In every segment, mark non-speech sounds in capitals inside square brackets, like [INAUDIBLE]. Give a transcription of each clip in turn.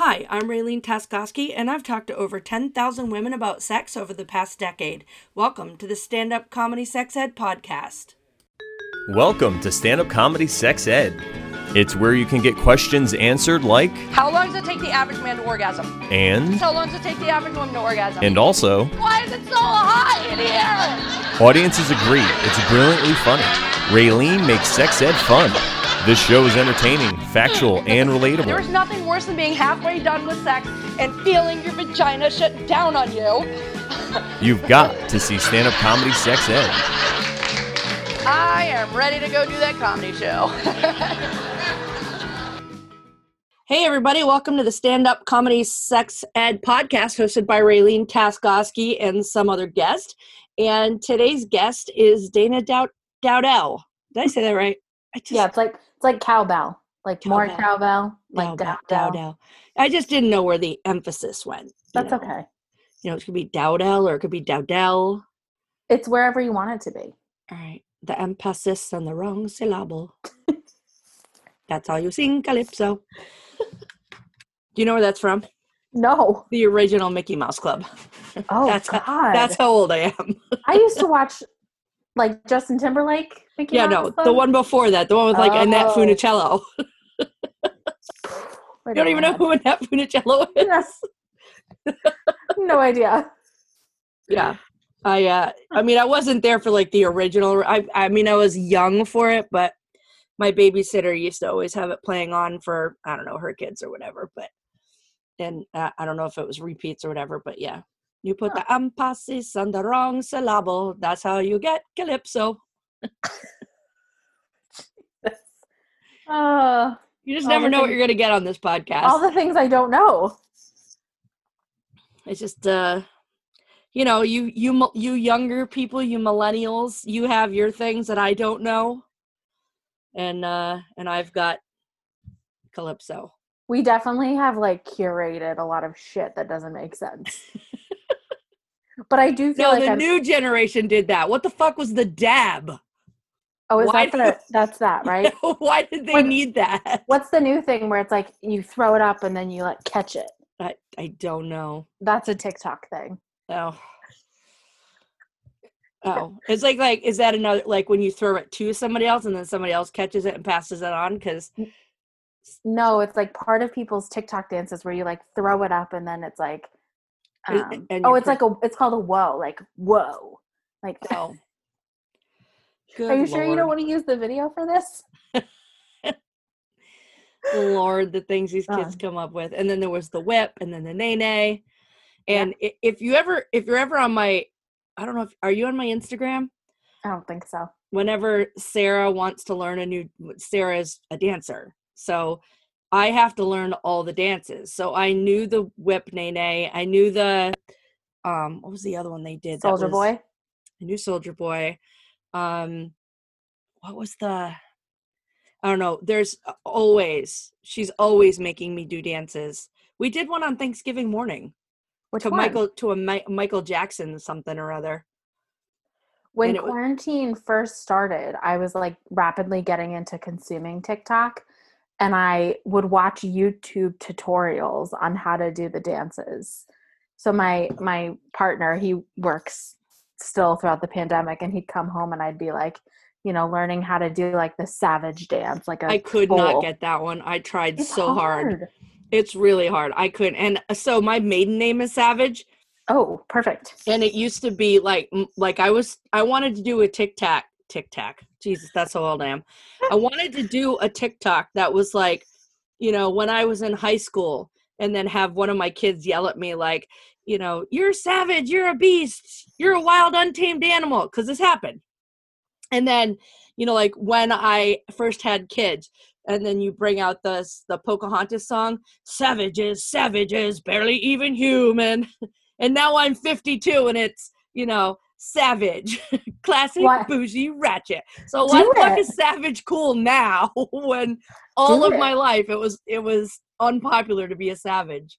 Hi, I'm Raylene Taskoski, and I've talked to over 10,000 women about sex over the past decade. Welcome to the Stand Up Comedy Sex Ed podcast. Welcome to Stand Up Comedy Sex Ed. It's where you can get questions answered like, How long does it take the average man to orgasm? and, How long does it take the average woman to orgasm? and also, Why is it so hot in here? audiences agree it's brilliantly funny. Raylene makes sex ed fun. This show is entertaining, factual, and relatable. There is nothing worse than being halfway done with sex and feeling your vagina shut down on you. [LAUGHS] You've got to see Stand Up Comedy Sex Ed. I am ready to go do that comedy show. [LAUGHS] Hey, everybody, welcome to the Stand Up Comedy Sex Ed podcast hosted by Raylene Taskoski and some other guest. And today's guest is Dana Dow- Dowdell. Did I say that right? I just, Yeah, it's like it's like cowbell, like more Cowbell. cowbell, like Dowdell. Dowdell. I just didn't know where the emphasis went. That's know. okay. You know, it could be Dowdell or it could be Dowdell. It's wherever you want it to be. All right. The emphasis on the wrong syllable. [LAUGHS] that's how you sing calypso. Do you know where that's from? No. The original Mickey Mouse Club. Oh [LAUGHS] that's God. How, that's how old I am. I used to watch like Justin Timberlake. Yeah, no, the one before that, the one with like Annette Oh. Funicello. [LAUGHS] [SIGHS] Wait You don't even know who Annette Funicello is. Yes. no idea. Yeah. I uh I mean I wasn't there for like the original I I mean I was young for it, but my babysitter used to always have it playing on for I don't know her kids or whatever, but and uh, I don't know if it was repeats or whatever, but yeah. You put the emphasis on the wrong syllable. That's how you get calypso. [LAUGHS] Uh, You just never know what you're gonna get on this podcast. all the things I don't know. it's just uh you know you you you younger people you millennials you have your things that i don't know and uh and i've got calypso We definitely have like curated a lot of shit that doesn't make sense. [LAUGHS] but I do feel no like the I'm, new generation did that what the fuck was the dab oh, is why that the, [LAUGHS] that's that right? [LAUGHS] why did they When- need that [LAUGHS] What's the new thing where it's like you throw it up and then you like catch it? i i don't know That's a TikTok thing. oh oh it's like like is that another like when you throw it to somebody else and then somebody else catches it and passes it on because No, it's like part of people's TikTok dances where you like throw it up and then it's like, um, and oh, it's like a, it's called a whoa, like whoa, like. [LAUGHS] oh Are you Good sure you don't want to use the video for this? [LAUGHS] Lord, the things these kids come up with. And then there was the whip and then the nay nay. And i if you ever, if you're ever on my, I don't know if, are you on my Instagram? I don't think so. Whenever Sarah wants to learn a new, Sarah's a dancer. So I have to learn all the dances. So I knew the whip nay nay. I knew the, um, what was the other one they did? Soldier was- Boy. I knew Soldier Boy. Um, what was the? I don't know. There's always she's always making me do dances. We did one on Thanksgiving morning Which to one? Michael to a Mi- Michael Jackson something or other. When and it wa- quarantine first started, I was like rapidly getting into consuming TikTok, and I would watch YouTube tutorials on how to do the dances. So my my partner, he works still throughout the pandemic, and he'd come home and I'd be like, you know, learning how to do like the savage dance, like a I could bowl. not get that one. I tried It's so hard. It's really hard. I couldn't. And uh, so my maiden name is Savage. Oh, perfect. and it used to be like like I was I wanted to do a tic tac tic tac. Jesus, that's how old I am. I [LAUGHS] wanted to do a TikTok that was like, you know, when I was in high school, and then have one of my kids yell at me like, you know, you're savage, you're a beast, you're a wild, untamed animal, because this happened. And then, you know, like when I first had kids, and then you bring out the the Pocahontas song, "Savages, savages, barely even human." [LAUGHS] and now I'm 52 and it's, you know, savage, [LAUGHS] classic What? bougie ratchet. So why Do the fuck it. is savage cool now [LAUGHS] when all Do of it. my life it was it was unpopular to be a savage.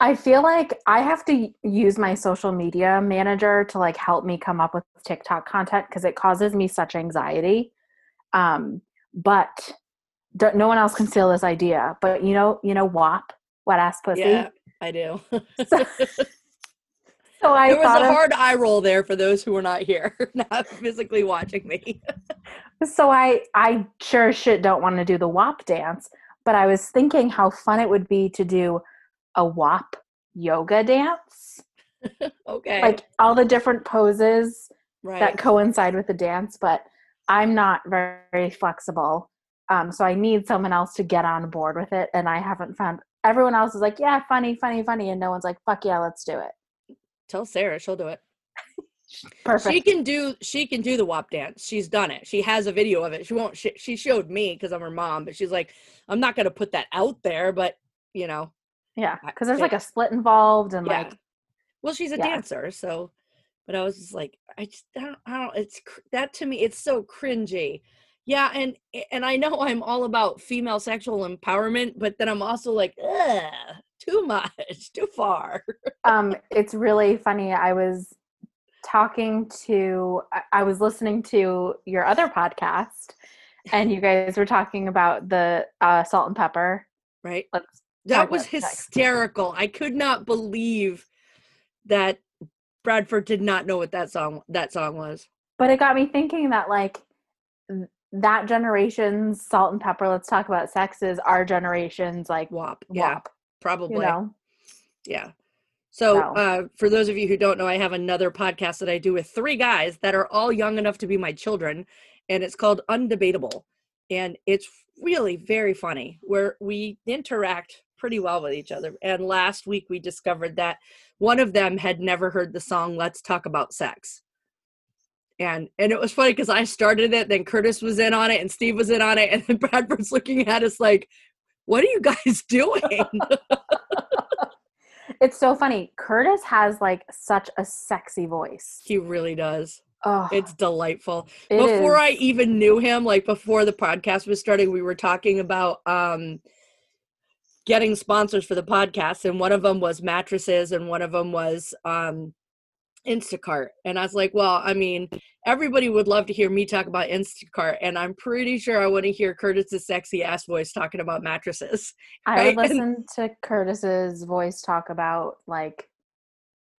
I feel like I have to use my social media manager to like help me come up with TikTok content because it causes me such anxiety. Um, but no one else can steal this idea. But you know, you know, WAP. wet ass pussy. Yeah, I do. So, [LAUGHS] so I there was a of- hard eye roll there for those who were not here, [LAUGHS] not physically watching me. So I I sure shit don't want to do the WAP dance, but I was thinking how fun it would be to do a WAP yoga dance. [LAUGHS] okay. Like all the different poses right. that coincide with the dance, but I'm not very, very flexible. Um, so I need someone else to get on board with it, and I haven't found everyone else is like, yeah, funny, funny, funny, and no one's like, fuck yeah, let's do it. Tell Sarah, she'll do it. Perfect. She can do she can do the WAP dance. She's done it. She has a video of it. She won't she, she showed me because I'm her mom, but she's like, I'm not going to put that out there, but you know, yeah, because there's it- like a split involved, and yeah. like well, she's a Yeah. dancer, so but I was just like, I just I don't I don't it's that to me it's so cringy. Yeah, and and I know I'm all about female sexual empowerment, but then I'm also like, ugh, too much, too far. um it's really funny i was talking to I, was listening to your other podcast and you guys were talking about the uh, salt and pepper Right? let's That was hysterical. I could not believe that Bradford did not know what that song that song was. but it got me thinking that like that generation's salt and pepper let's talk about sex is our generation's like WAP. Yeah, WAP, probably. you know Yeah. So, uh, for those of you who don't know, I have another podcast that I do with three guys that are all young enough to be my children, and it's called Undebatable. And it's really very funny where we interact pretty well with each other. And last week we discovered that one of them had never heard the song Let's Talk About Sex. And and it was funny because I started it, then Curtis was in on it, and Steve was in on it, [LAUGHS] and then Bradford's looking at us like, "What are you guys [LAUGHS] doing?" it's so funny curtis has like such a sexy voice he really does. oh It's delightful. it before I even knew him, like before the podcast was starting, we were talking about um getting sponsors for the podcast and one of them was mattresses and one of them was um Instacart. And I was like, well, I mean, everybody would love to hear me talk about Instacart and I'm pretty sure I want to hear Curtis's sexy ass voice talking about mattresses. [LAUGHS] I would right? And- listen to Curtis's voice talk about like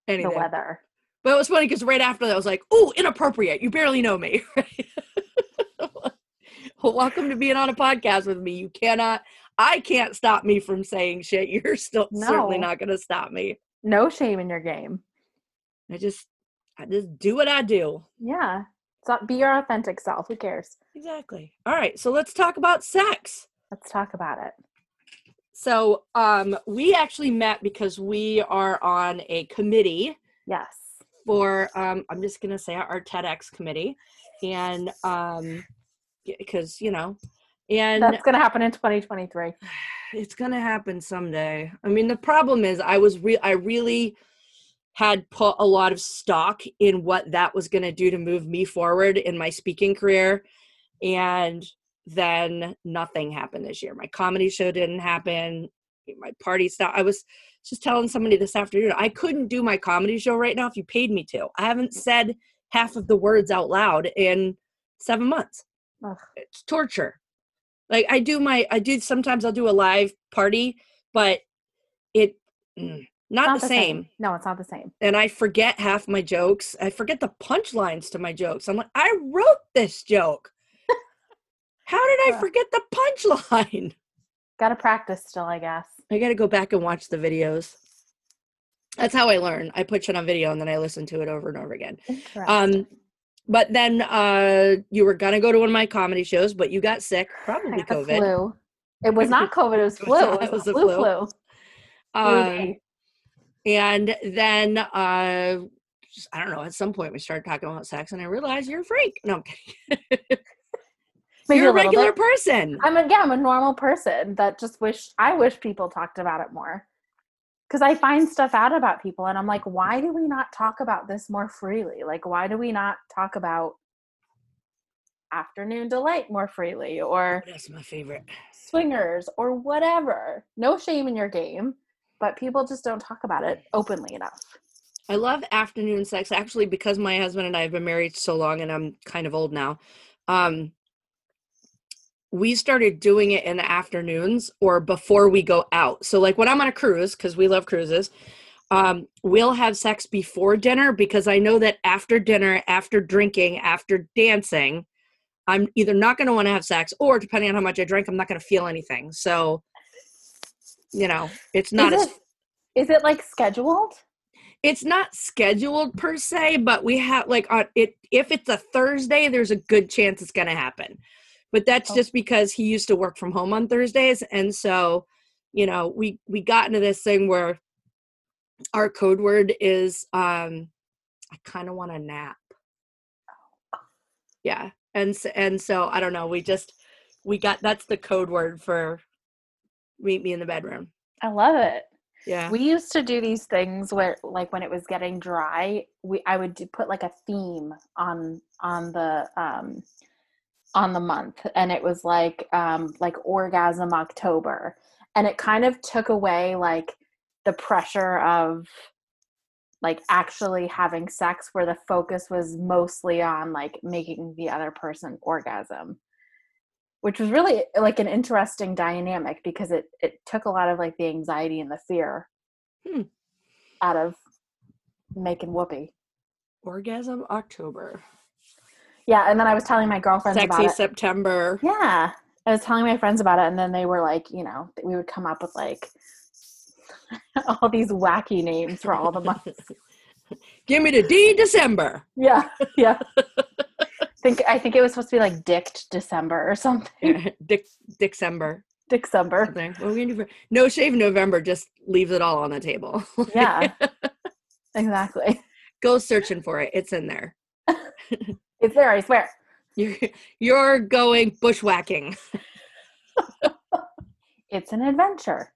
Anything. the weather. But it was funny because right after that, I was like, "Oh, inappropriate! You barely know me." [LAUGHS] well, [LAUGHS] welcome to being on a podcast with me. You cannot, I can't stop me from saying shit. You're still certainly not going to stop me. No shame in your game. I just, I just do what I do. Yeah. So be your authentic self. Who cares? Exactly. All right, so let's talk about sex. Let's talk about it. So, um, we actually met because we are on a committee Yes. for um i'm just gonna say our tedx committee and um because you know and That's going to happen in 2023. [SIGHS] it's gonna happen someday i mean the problem is i was real. i really had put a lot of stock in what that was gonna do to move me forward in my speaking career and then nothing happened this year. My comedy show didn't happen. My party stopped i was just telling somebody this afternoon i couldn't do my comedy show right now if you paid me to. I haven't said half of the words out loud in seven months. Ugh. it's torture. Like i do my i do sometimes i'll do a live party but it mm, not, Not the, same. No, it's not the same. and i forget half my jokes i forget the punchlines to my jokes i'm like i wrote this joke how did i forget the punchline Got to practice still, I guess. i gotta go back and watch the videos that's how i learn i put shit on video and then i listen to it over and over again um but then uh you were gonna go to one of my comedy shows but you got sick probably the covid flu. It was not [LAUGHS] COVID. It was It was flu. It it was, was the the flu. flu. Flu. um and then uh i don't know at some point we started talking about sex and i realized you're a freak no i'm kidding [LAUGHS] Maybe you're a regular bit. person I'm a yeah, I'm a normal person that just wish I wish people talked about it more. Cause I find stuff out about people and I'm like, why do we not talk about this more freely? Like, why do we not talk about afternoon delight more freely or that's my favorite swingers or whatever? No shame in your game, but people just don't talk about it openly enough. I love afternoon sex actually because my husband and I have been married so long and I'm kind of old now. Um we started doing it in the afternoons or before we go out. So like when I'm on a cruise cuz we love cruises, um we'll have sex before dinner because I know that after dinner, after drinking, after dancing, I'm either not going to want to have sex or depending on how much I drink, I'm not going to feel anything. So you know, it's not is as it, is it like scheduled? it's not scheduled per se, but we have like on it if it's a Thursday, there's a good chance it's gonna happen. But that's Oh. just because he used to work from home on Thursdays. And so, you know, we we got into this thing where our code word is um I kind of want a nap. Yeah. And and so I don't know, we just we got that's the code word for meet me in the bedroom. I love it. Yeah. We used to do these things where, like, when it was getting dry, we I would do, put like a theme on on the um on the month, and it was like um like orgasm October, and it kind of took away like the pressure of like actually having sex, where the focus was mostly on like making the other person orgasm which was really like an interesting dynamic because it it took a lot of like the anxiety and the fear Hmm. out of making whoopee. Orgasm October. Yeah, and then I was telling my girlfriends Sexy about it. Sexy September. Yeah, I was telling my friends about it, and then they were like, you know, we would come up with like [LAUGHS] all these wacky names for all the months. [LAUGHS] Give me the D December. yeah, yeah. [LAUGHS] think I think it was supposed to be like Dicked December or something. Yeah, [LAUGHS] Dick December. December. Something. What are we gonna do for no shave November? Just leaves it all on the table. [LAUGHS] Yeah, exactly. Go searching for it. It's in there. [LAUGHS] It's there, I swear. You're you're going bushwhacking. It's an adventure.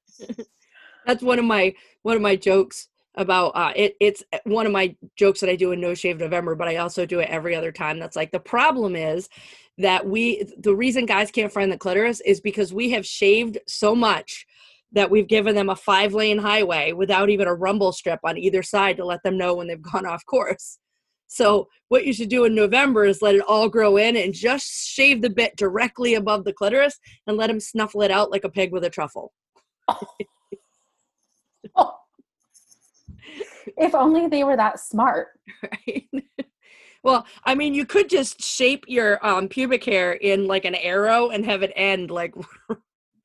That's one of my one of my jokes about uh it it's one of my jokes that I do in No Shave November, but I also do it every other time. That's like the problem is that we the reason guys can't find the clitoris is because we have shaved so much that we've given them a five lane highway without even a rumble strip on either side to let them know when they've [LAUGHS] gone off course. So what you should do in November is let it all grow in and just shave the bit directly above the clitoris and let them snuffle it out like a pig with a truffle. [LAUGHS] if only they were that smart. [LAUGHS] right? well, I mean, you could just shape your um, pubic hair in like an arrow and have it end like [LAUGHS]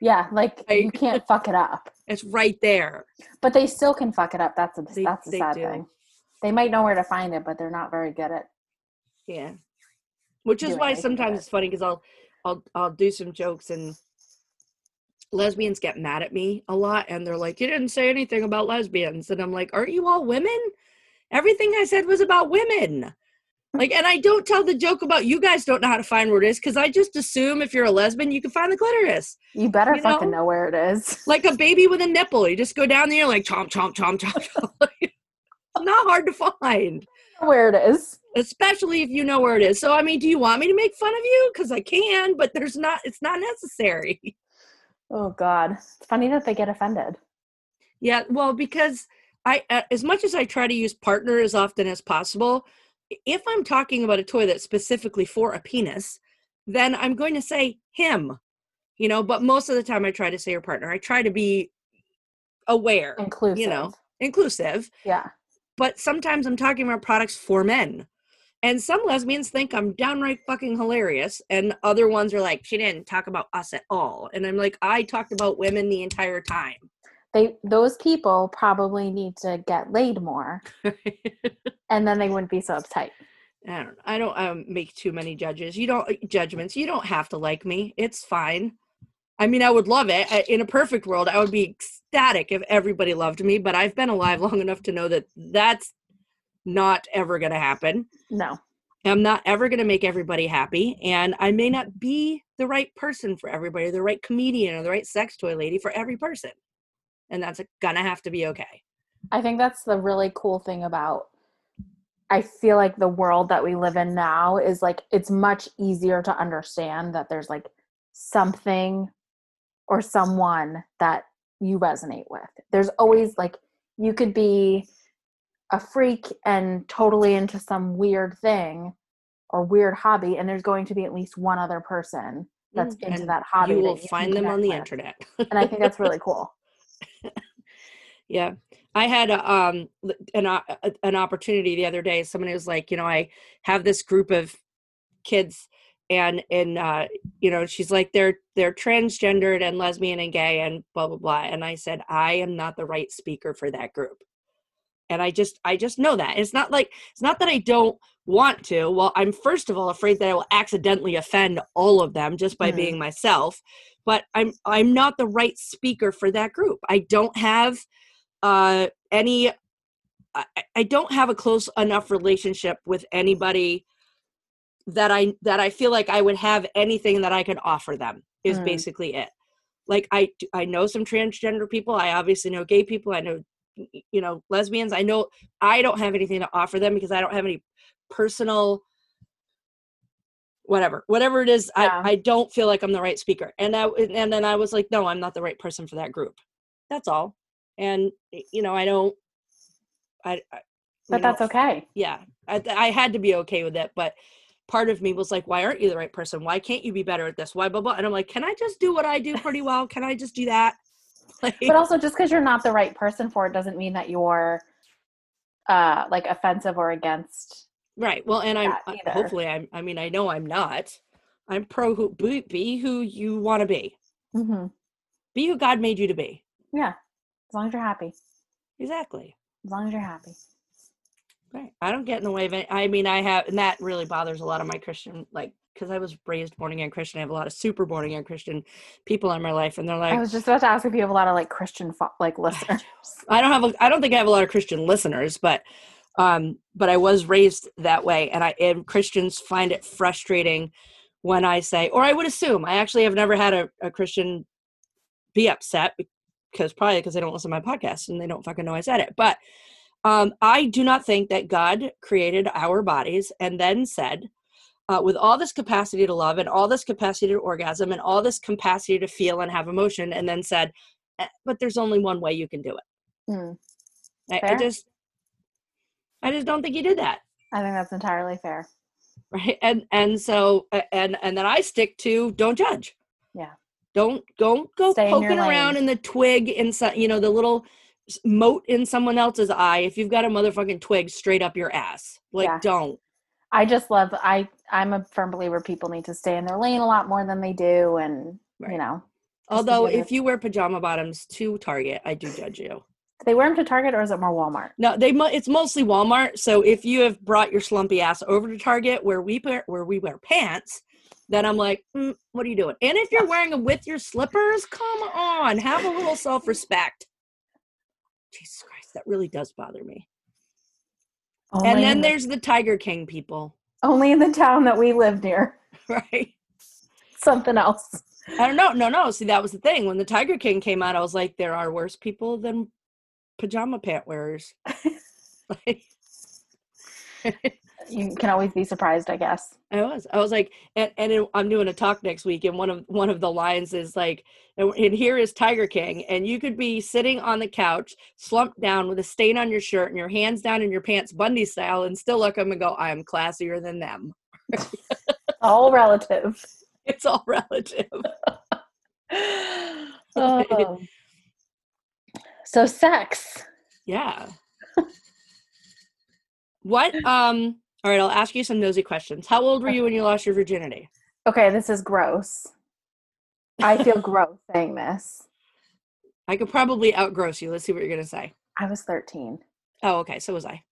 Yeah, like you can't fuck it up. [LAUGHS] it's right there. But they still can fuck it up. That's a They- that's a sad do. thing. They might know where to find it, but they're not very good at. Yeah, which is why sometimes it. it's funny because I'll I'll I'll do some jokes and lesbians get mad at me a lot and they're like, "You didn't say anything about lesbians," and I'm like, "Aren't you all women? Everything I said was about women." Like, and I don't tell the joke about you guys don't know how to find where it is because I just assume if you're a lesbian, you can find the clitoris. You better You fucking know? know where it is. [LAUGHS] like a baby with a nipple. You just go down there like chomp, chomp, chomp, chomp. [LAUGHS] chomp. Not hard to find, where it is. especially if you know where it is. So, I mean, do you want me to make fun of you? Because I can, but there's not. It's not necessary. Oh God, it's funny that they get offended. Yeah, well, because I, uh, as much as I try to use partner as often as possible, if I'm talking about a toy that's specifically for a penis, then I'm going to say him. You know, but most of the time I try to say your partner. I try to be aware, Inclusive. you know, inclusive. Yeah. but sometimes I'm talking about products for men. And some lesbians think I'm downright fucking hilarious, and other ones are like, she didn't talk about us at all. And I'm like, I talked about women the entire time. They those people probably need to get laid more, [LAUGHS] and then they wouldn't be so uptight. I don't I don't um, make too many judges. You don't judgments. You don't have to like me. It's fine. I mean, I would love it. I- In a perfect world, I would be ecstatic if everybody loved me, but I've been alive [LAUGHS] long enough to know that that's not ever going to happen. No. I'm not ever going to make everybody happy, and I may not be the right person for everybody, the right comedian or the right sex toy lady for every person. And that's gonna have to be okay. I think that's the really cool thing about I feel like the world that we live in now is like it's much easier to understand that there's like something or someone that you resonate with. There's always like you could be a freak and totally into some weird thing or weird hobby and there's going to be at least one other person that's Mm, into and that hobby. you will can find them on the with. internet. and I think that's really cool. [LAUGHS] Yeah, I had um an a- an opportunity the other day. Somebody was like, you know, I have this group of kids, and and uh, you know, she's like, they're they're transgendered and lesbian and gay and blah blah blah. And I said, I am not the right speaker for that group. And I just I just know that it's not like it's not that I don't want to. Well, I'm first of all afraid that I will accidentally offend all of them just by Mhm. being myself. But I'm I'm not the right speaker for that group. I don't have uh any I, I- don't have a close enough relationship with anybody that I that I feel like I would have anything that I could offer them is Mm. basically it. Like i i know some transgender people. I obviously know gay people. I know you know lesbians. I know I don't have anything to offer them because I don't have any personal whatever whatever it is Yeah. I, I don't feel like i'm the right speaker. And I, and then i was like no i'm not the right person for that group. That's all. And you know i don't i, I But you know, that's okay. yeah I, I had to be okay with it but part of me was like why aren't you the right person? Why can't you be better at this? Why blah blah? And i'm like can i just do what i do pretty well? Can i just do that like, [LAUGHS] But also, just because you're not the right person for it doesn't mean that you're uh like offensive or against. right well and i'm uh, either. hopefully i'm i mean i know i'm not i'm pro who be, be who you want to be Mm-hmm. be who god made you to be Yeah, as long as you're happy. exactly As long as you're happy. Right. I don't get in the way of it. I mean, I have, and that really bothers a lot of my Christian, like, because I was raised born again Christian. I have a lot of super born again Christian people in my life, and they're like, I was just about to ask if you have a lot of like Christian fo- like [LAUGHS] listeners. I don't have, a, I don't think I have a lot of Christian listeners, but, um, but I was raised that way, and I and Christians find it frustrating when I say, or I would assume, I actually have never had a, a Christian be upset because probably because they don't listen to my podcast and they don't fucking know I said it, but. Um, I do not think that God created our bodies and then said, uh, with all this capacity to love and all this capacity to orgasm and all this capacity to feel and have emotion, and then said, "Eh, but there's only one way you can do it. Hmm, I, I just, I just don't think he did that, I think that's entirely fair. right? And and so and and then I stick to don't judge. Yeah. Don't don't go Stay in poking around in the twig inside, you know, the little mote in someone else's eye. If you've got a motherfucking twig straight up your ass, like Yeah. don't. I just love. I I'm a firm believer people need to stay in their lane a lot more than they do, and Right. you know, Although if you wear pajama bottoms to Target, I do judge you. do they wear them to Target or is it more Walmart? No, they it's mostly Walmart. So if you have brought your slumpy ass over to Target where we wear where we wear pants, then I'm like, mm, what are you doing? And if you're wearing them with your slippers, come on, have a little self respect. Jesus Christ, that really does bother me. And then the- there's the Tiger King people, only in the town that we live near. [LAUGHS] right? Something else. I don't know. No, no. See, that was the thing. When the Tiger King came out, I was like, there are worse people than pajama pant wearers. [LAUGHS] [LAUGHS] Like, You can always be surprised, I guess. I was. I was like, and, and it, I'm doing a talk next week, and one of one of the lines is like, and, and here is Tiger King, and you could be sitting on the couch, slumped down with a stain on your shirt and your hands down in your pants, Bundy style, and still look at them and go, I am classier than them. [LAUGHS] All relative. [LAUGHS] It's all relative. [LAUGHS] Oh. So sex. Yeah. what? Um. All right. I'll ask you some nosy questions. How old were you when you lost your virginity? Okay, this is gross. I feel [LAUGHS] gross saying this. I could probably outgross you. Let's see what you're gonna say. I was 13. Oh, okay. So was I.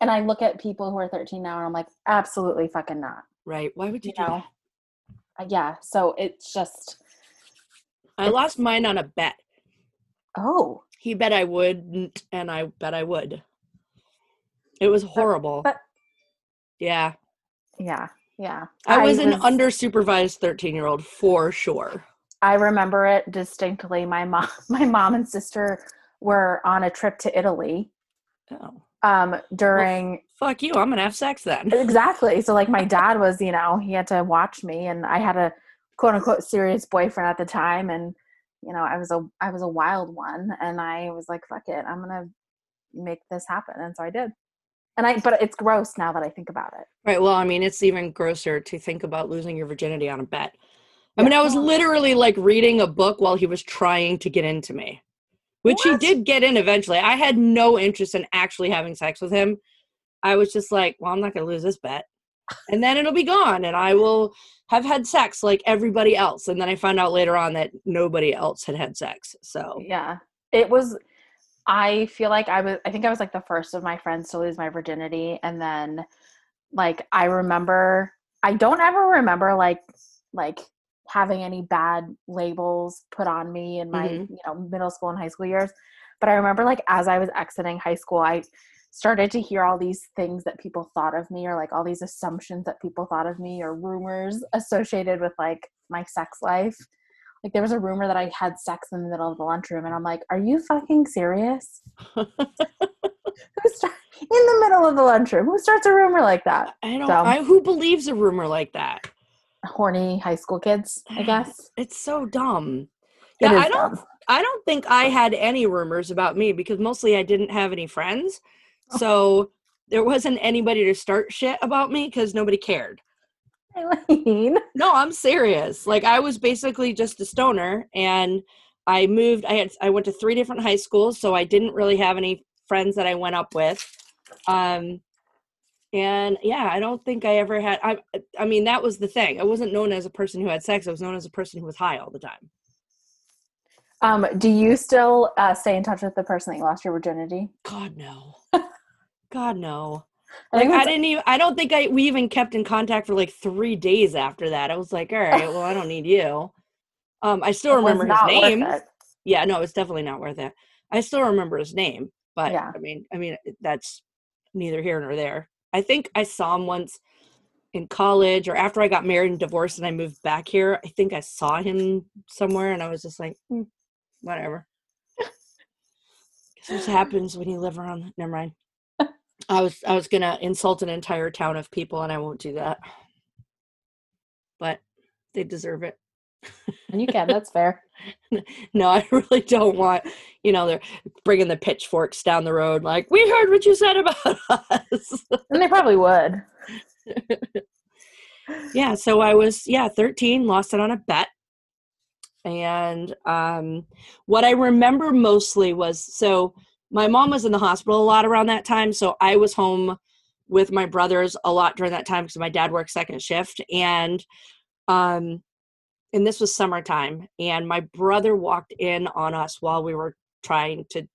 And I look at people who are 13 now and I'm like, absolutely fucking not. Right. Why would you, You do know, that? Uh, Yeah. So it's just, I lost mine on a bet. oh, He bet I wouldn't, and I bet I would. It was horrible. but- yeah. yeah. Yeah. I was an under supervised 13 year old for sure. I remember it distinctly. My mom, [LAUGHS] my mom and sister were on a trip to Italy Oh. um, during Fuck you. I'm going to have sex then. [LAUGHS] exactly. So like my dad was, you know, he had to watch me, and I had a quote unquote serious boyfriend at the time, and you know, I was a I was a wild one, and I was like, fuck it, I'm gonna make this happen, and so I did. And I, but it's gross now that I think about it. Right. Well, I mean, it's even grosser to think about losing your virginity on a bet. I mean, I was literally like reading a book while he was trying to get into me, which he did get in eventually. I had no interest in actually having sex with him. I was just like, well, I'm not going to lose this bet. And then it'll be gone, and I will have had sex like everybody else. And then I found out later on that nobody else had had sex. So, Yeah. It was I feel like I was I think I was like the first of my friends to lose my virginity and then like I remember I don't ever remember like like having any bad labels put on me in my, Mhm. you know, middle school and high school years. But I remember like as I was exiting high school, I started to hear all these things that people thought of me or like all these assumptions that people thought of me or rumors associated with like my sex life like there was a rumor that I had sex in the middle of the lunchroom, and I'm like, "Are you fucking serious?" [LAUGHS] Who start in the middle of the lunchroom? Who starts a rumor like that? I don't, Dumb. I, who believes a rumor like that? Horny high school kids, I [SIGHS] guess. It's so dumb. Yeah, I don't dumb. I don't think I had any rumors about me because mostly I didn't have any friends. Oh. So there wasn't anybody to start shit about me because nobody cared. Eileen. [LAUGHS] No, I'm serious. Like I was basically just a stoner and I moved I had I went to three different high schools, so I didn't really have any friends that I went up with. Um and yeah, I don't think I ever had I I mean that was the thing. I wasn't known as a person who had sex. I was known as a person who was high all the time. Um, do you still uh, stay in touch with the person that you lost your virginity? God no. [LAUGHS] God no. I Like I didn't even I don't think I we even kept in contact for like 3 days after that. I was like, "All right, well, I don't need you." Um I still remember his name. Yeah, no, it's definitely not worth it. I still remember his name, but Yeah. I mean, I mean that's neither here nor there. I think I saw him once in college or after I got married and divorced and I moved back here. I think I saw him somewhere and I was just like, "Hmm, whatever. [LAUGHS] This happens when you live around. Never mind. I was I was gonna insult an entire town of people and I won't do that. But they deserve it. And you can. That's fair. [LAUGHS] No, I really don't want, you know, they're bringing the pitchforks down the road like, we heard what you said about [LAUGHS] us. And they probably would. [LAUGHS] yeah, so I was, yeah, 13, lost it on a bet. And um, what I remember mostly was so my mom was in the hospital a lot around that time. So I was home with my brothers a lot during that time because my dad worked second shift. And, um, and this was summertime. And my brother walked in on us while we were trying to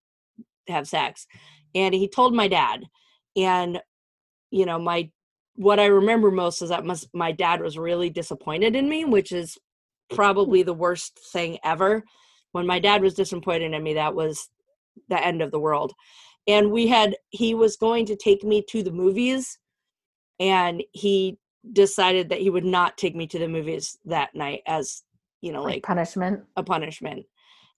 have sex. And he told my dad. And, you know, my what I remember most is that my dad was really disappointed in me, which is probably the worst thing ever. When my dad was disappointed in me, that was the end of the world. And we had, he was going to take me to the movies, and he decided that he would not take me to the movies that night as, you know, Like like punishment. a punishment.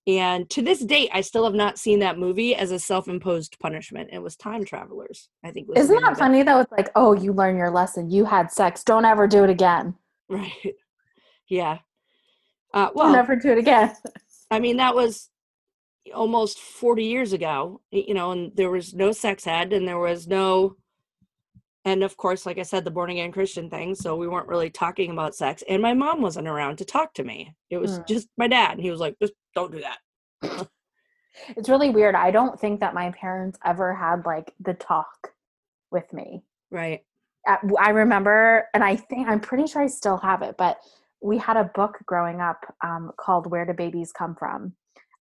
And to this date, I still have not seen that movie as a self-imposed punishment. It was Time Travelers, I think. Was Isn't that funny though? It's like, oh, you learn your lesson. You had sex. Don't ever do it again. [LAUGHS] Right. Yeah. Uh, Don't well, ever do it again. I mean, that was almost 40 years ago, you know, and there was no sex ed and there was no, and of course, like I said, the born again Christian thing. So we weren't really talking about sex. And my mom wasn't around to talk to me. It was Mm. just my dad. And he was like, just don't do that. [LAUGHS] It's really weird. I don't think that my parents ever had like the talk with me. Right. I remember, and I think I'm pretty sure I still have it, but we had a book growing up um, called Where Do Babies Come From?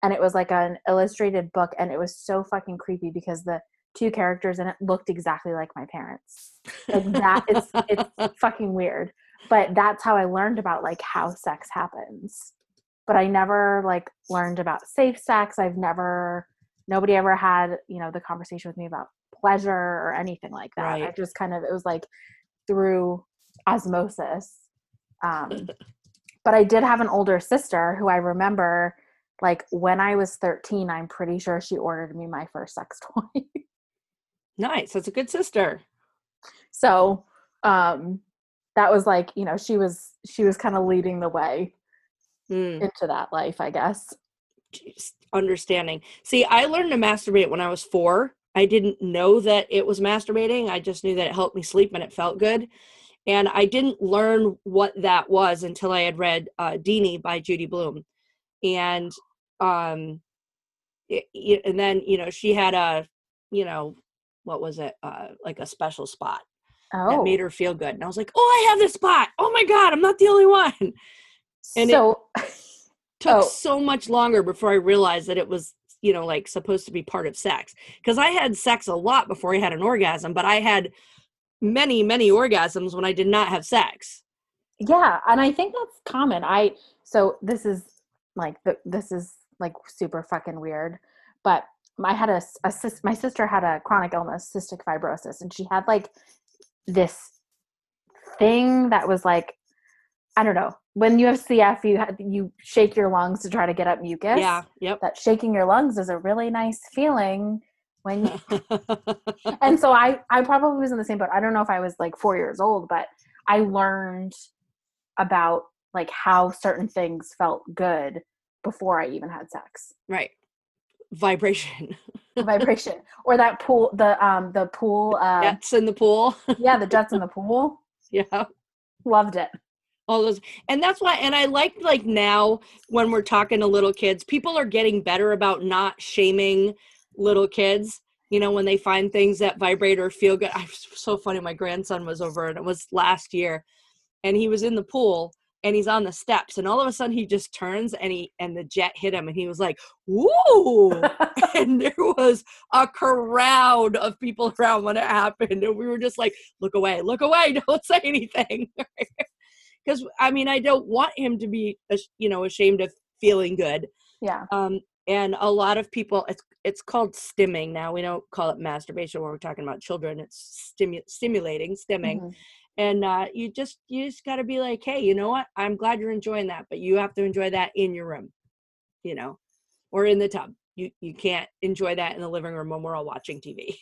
And it was like an illustrated book, and it was so fucking creepy because the two characters in it looked exactly like my parents. Like that, it's [LAUGHS] it's fucking weird. But that's how I learned about like how sex happens. But I never like learned about safe sex. I've never nobody ever had, you know, the conversation with me about pleasure or anything like that. I just kind of it was like through osmosis. Um [LAUGHS] but I did have an older sister who I remember like when I was 13, I'm pretty sure she ordered me my first sex [LAUGHS] toy. nice. That's a good sister. so um that was like you know she was she was kind of leading the way Mm. into that life i guess understanding. See, I learned to masturbate when I was four. I didn't know that it was masturbating. I just knew that it helped me sleep and it felt good. and I didn't learn what that was until I had read uh, Deenie by Judy Blume, and um, it, and then you know she had a, you know, what was it, uh, like a special spot that Oh, made her feel good, and I was like, oh, I have this spot. Oh my god, I'm not the only one. and it- so Took Oh. so much longer before I realized that it was you know like supposed to be part of sex because I had sex a lot before I had an orgasm, but I had many many orgasms when I did not have sex. yeah, and I think that's common. I so this is like the, this is like super fucking weird, but I had a, a sis, my sister had a chronic illness, cystic fibrosis, and she had like this thing that was like I don't know. When you have CF, you ha- you shake your lungs to try to get up mucus. Yeah. Yep. that shaking your lungs is a really nice feeling when you [LAUGHS] and so I I probably was in the same boat. I don't know if I was like 4 years old, but I learned about like how certain things felt good before I even had sex. right. Vibration. Vibration or that pool the um the pool uh Jets in the pool. Yeah, the jets in the [LAUGHS] pool. yeah. Loved it. all those and that's why and i like like now when we're talking to little kids people are getting better about not shaming little kids you know when they find things that vibrate or feel good i was so funny my grandson was over and it was last year and he was in the pool and he's on the steps and all of a sudden he just turns and he and the jet hit him and he was like woo [LAUGHS] and there was a crowd of people around when it happened and we were just like look away look away [LAUGHS] don't say anything [LAUGHS] because i mean i don't want him to be you know ashamed of feeling good yeah. um and a lot of people it's it's called stimming now we don't call it masturbation when we're talking about children it's stimu- stimulating stimming Mhm. And uh you just you just got to be like hey you know what? I'm glad you're enjoying that but you have to enjoy that in your room you know or in the tub. You you can't enjoy that in the living room when we're all watching tv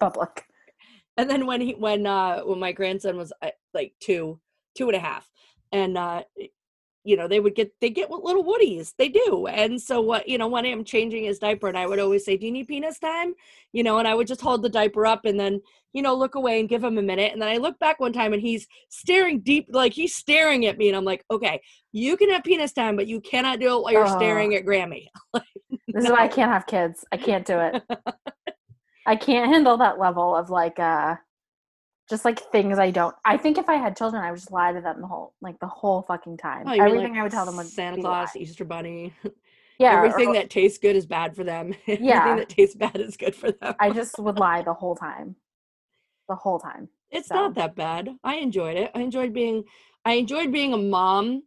Public. [LAUGHS] and then when he when uh when my grandson was uh, like two two and a half and uh you know they would get they get little woodies they do and so what you know when i'm changing his diaper and i would always say do you need penis time you know and i would just hold the diaper up and then you know look away and give him a minute and then i look back one time and he's staring deep like he's staring at me and i'm like okay you can have penis time but you cannot do it while you're Oh. staring at grammy [LAUGHS] This is why I can't have kids. I can't do it. [LAUGHS] I can't handle that level of like uh just like things I don't. I think if I had children, I would just lie to them the whole like the whole fucking time. Oh, Everything like, I would tell them would santa claus lie. easter bunny [LAUGHS] Yeah, everything or that tastes good is bad for them [LAUGHS] Yeah. everything that tastes bad is good for them I just would lie the whole time, the whole time. it's so- not that bad i enjoyed it i enjoyed being i enjoyed being a mom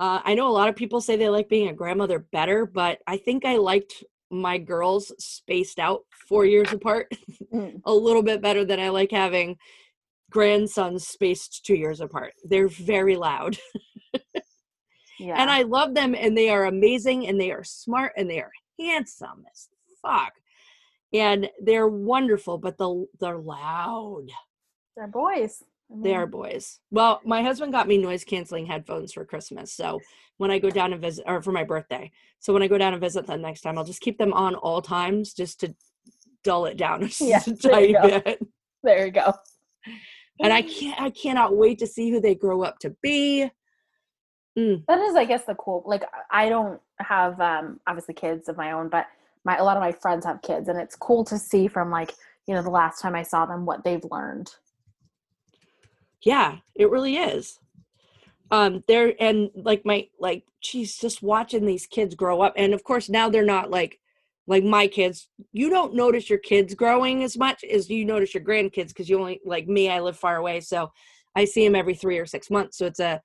uh, i know a lot of people say they like being a grandmother better but i think i liked my girls spaced out four years apart Mm. [LAUGHS] a little bit better than i like having grandsons spaced two years apart they're very loud Yeah, and I love them, and they are amazing, and they are smart, and they are handsome as fuck, and they're wonderful. But the they're loud. they're boys. They are boys. Well, my husband got me noise canceling headphones for Christmas, so when I go down and visit, or for my birthday, so when I go down and visit them next time, I'll just keep them on all times just to dull it down [LAUGHS] just Yeah, a there tiny you go. bit. There you go. And I can't, I cannot wait to see who they grow up to be. That is, I guess, the cool. Like, I don't have um obviously kids of my own, but my a lot of my friends have kids, and it's cool to see from like you know the last time I saw them what they've learned. Yeah it really is. Um there and like my like geez just watching these kids grow up and of course now they're not like like my kids you don't notice your kids growing as much as you notice your grandkids because you only like me i live far away so i see them every three or six months so it's a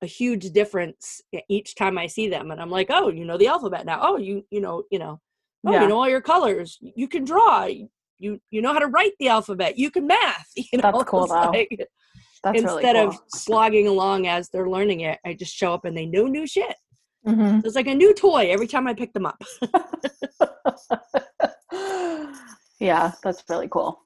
a huge difference each time i see them and i'm like oh you know the alphabet now. Oh you you know you know oh Yeah. you know all your colors. You can draw. You you know how to write the alphabet. You can math. [LAUGHS] You know? That's cool, though. like- That's instead really of slogging along as they're learning it i just show up and they know new shit cool. hmm it's like a new toy every time i pick them up [LAUGHS] [LAUGHS] yeah, that's really cool.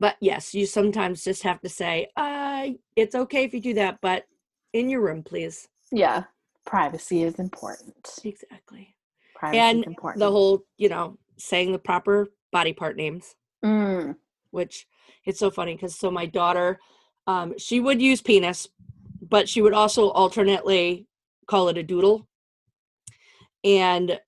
but yes you sometimes just have to say uh it's okay if you do that but in your room please Yeah, privacy is important. exactly Privacy and is important. the whole you know saying the proper body part names Mm, which it's so funny because so my daughter Um, she would use penis, but she would also alternately call it a doodle. And